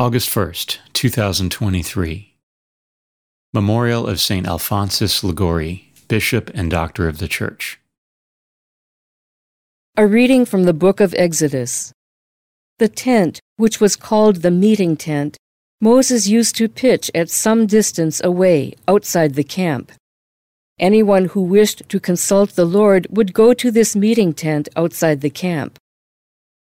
August 1st, 2023. Memorial of St. Alphonsus Liguori, Bishop and Doctor of the Church. A reading from the book of Exodus. The tent, which was called the meeting tent, Moses used to pitch at some distance away outside the camp. Anyone who wished to consult the Lord would go to this meeting tent outside the camp.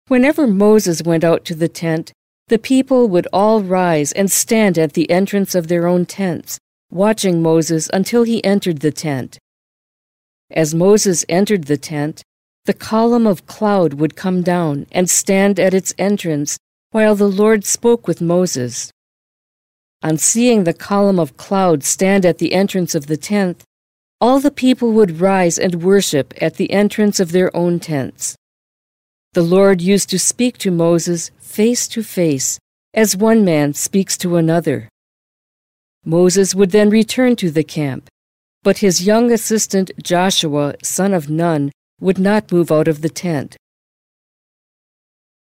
Whenever Moses went out to the tent, the people would all rise and stand at the entrance of their own tents, watching Moses until he entered the tent. As Moses entered the tent, the column of cloud would come down and stand at its entrance while the Lord spoke with Moses. On seeing the column of cloud stand at the entrance of the tent, all the people would rise and worship at the entrance of their own tents. The Lord used to speak to Moses face to face, as one man speaks to another. Moses would then return to the camp, but his young assistant Joshua, son of Nun, would not move out of the tent.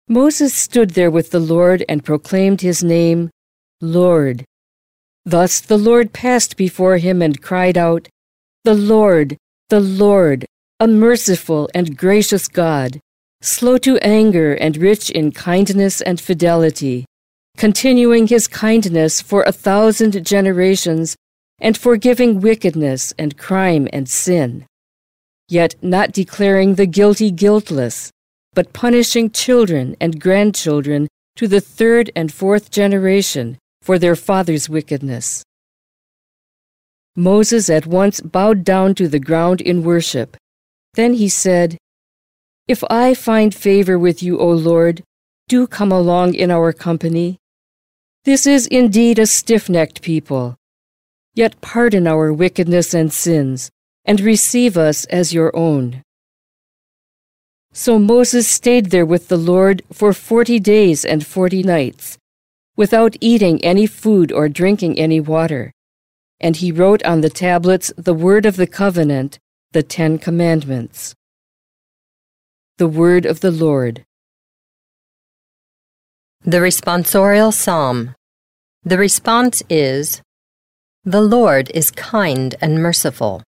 Moses stood there with the Lord and proclaimed his name, Lord. Thus the Lord passed before him and cried out, The Lord, the Lord, a merciful and gracious God slow to anger and rich in kindness and fidelity, continuing his kindness for a thousand generations, and forgiving wickedness and crime and sin, yet not declaring the guilty guiltless, but punishing children and grandchildren to the third and fourth generation for their father's wickedness. Moses at once bowed down to the ground in worship. Then he said, if I find favor with you, O Lord, do come along in our company. This is indeed a stiff necked people. Yet pardon our wickedness and sins, and receive us as your own. So Moses stayed there with the Lord for forty days and forty nights, without eating any food or drinking any water. And he wrote on the tablets the word of the covenant, the Ten Commandments. The Word of the Lord. The Responsorial Psalm. The response is The Lord is kind and merciful.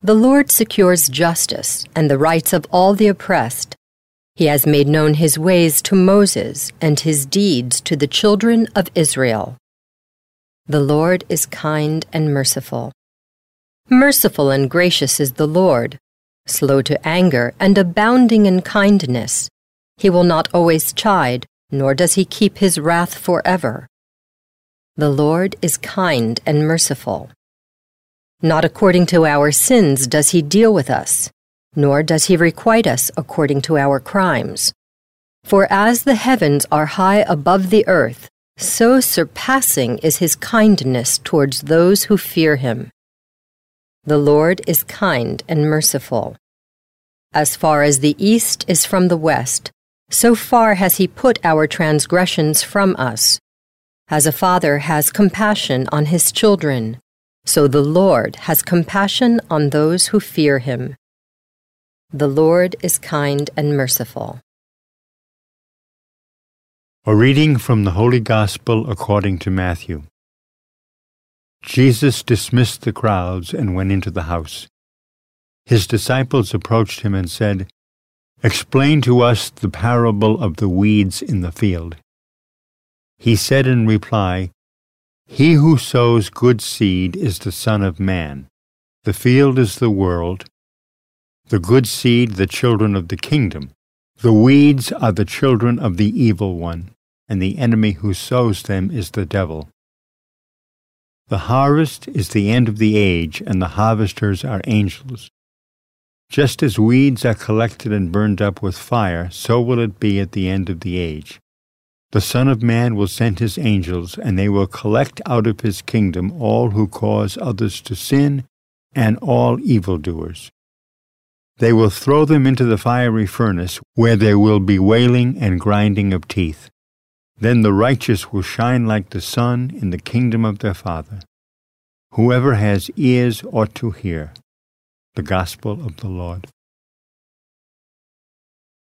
The Lord secures justice and the rights of all the oppressed. He has made known his ways to Moses and his deeds to the children of Israel. The Lord is kind and merciful. Merciful and gracious is the Lord slow to anger, and abounding in kindness. He will not always chide, nor does he keep his wrath forever. The Lord is kind and merciful. Not according to our sins does he deal with us, nor does he requite us according to our crimes. For as the heavens are high above the earth, so surpassing is his kindness towards those who fear him. The Lord is kind and merciful. As far as the east is from the west, so far has he put our transgressions from us. As a father has compassion on his children, so the Lord has compassion on those who fear him. The Lord is kind and merciful. A reading from the Holy Gospel according to Matthew. Jesus dismissed the crowds and went into the house. His disciples approached him and said, Explain to us the parable of the weeds in the field. He said in reply, He who sows good seed is the Son of Man. The field is the world, the good seed the children of the kingdom. The weeds are the children of the evil one, and the enemy who sows them is the devil. The harvest is the end of the age, and the harvesters are angels. Just as weeds are collected and burned up with fire, so will it be at the end of the age. The Son of Man will send his angels, and they will collect out of his kingdom all who cause others to sin and all evildoers. They will throw them into the fiery furnace, where there will be wailing and grinding of teeth. Then the righteous will shine like the sun in the kingdom of their Father. Whoever has ears ought to hear. The Gospel of the Lord.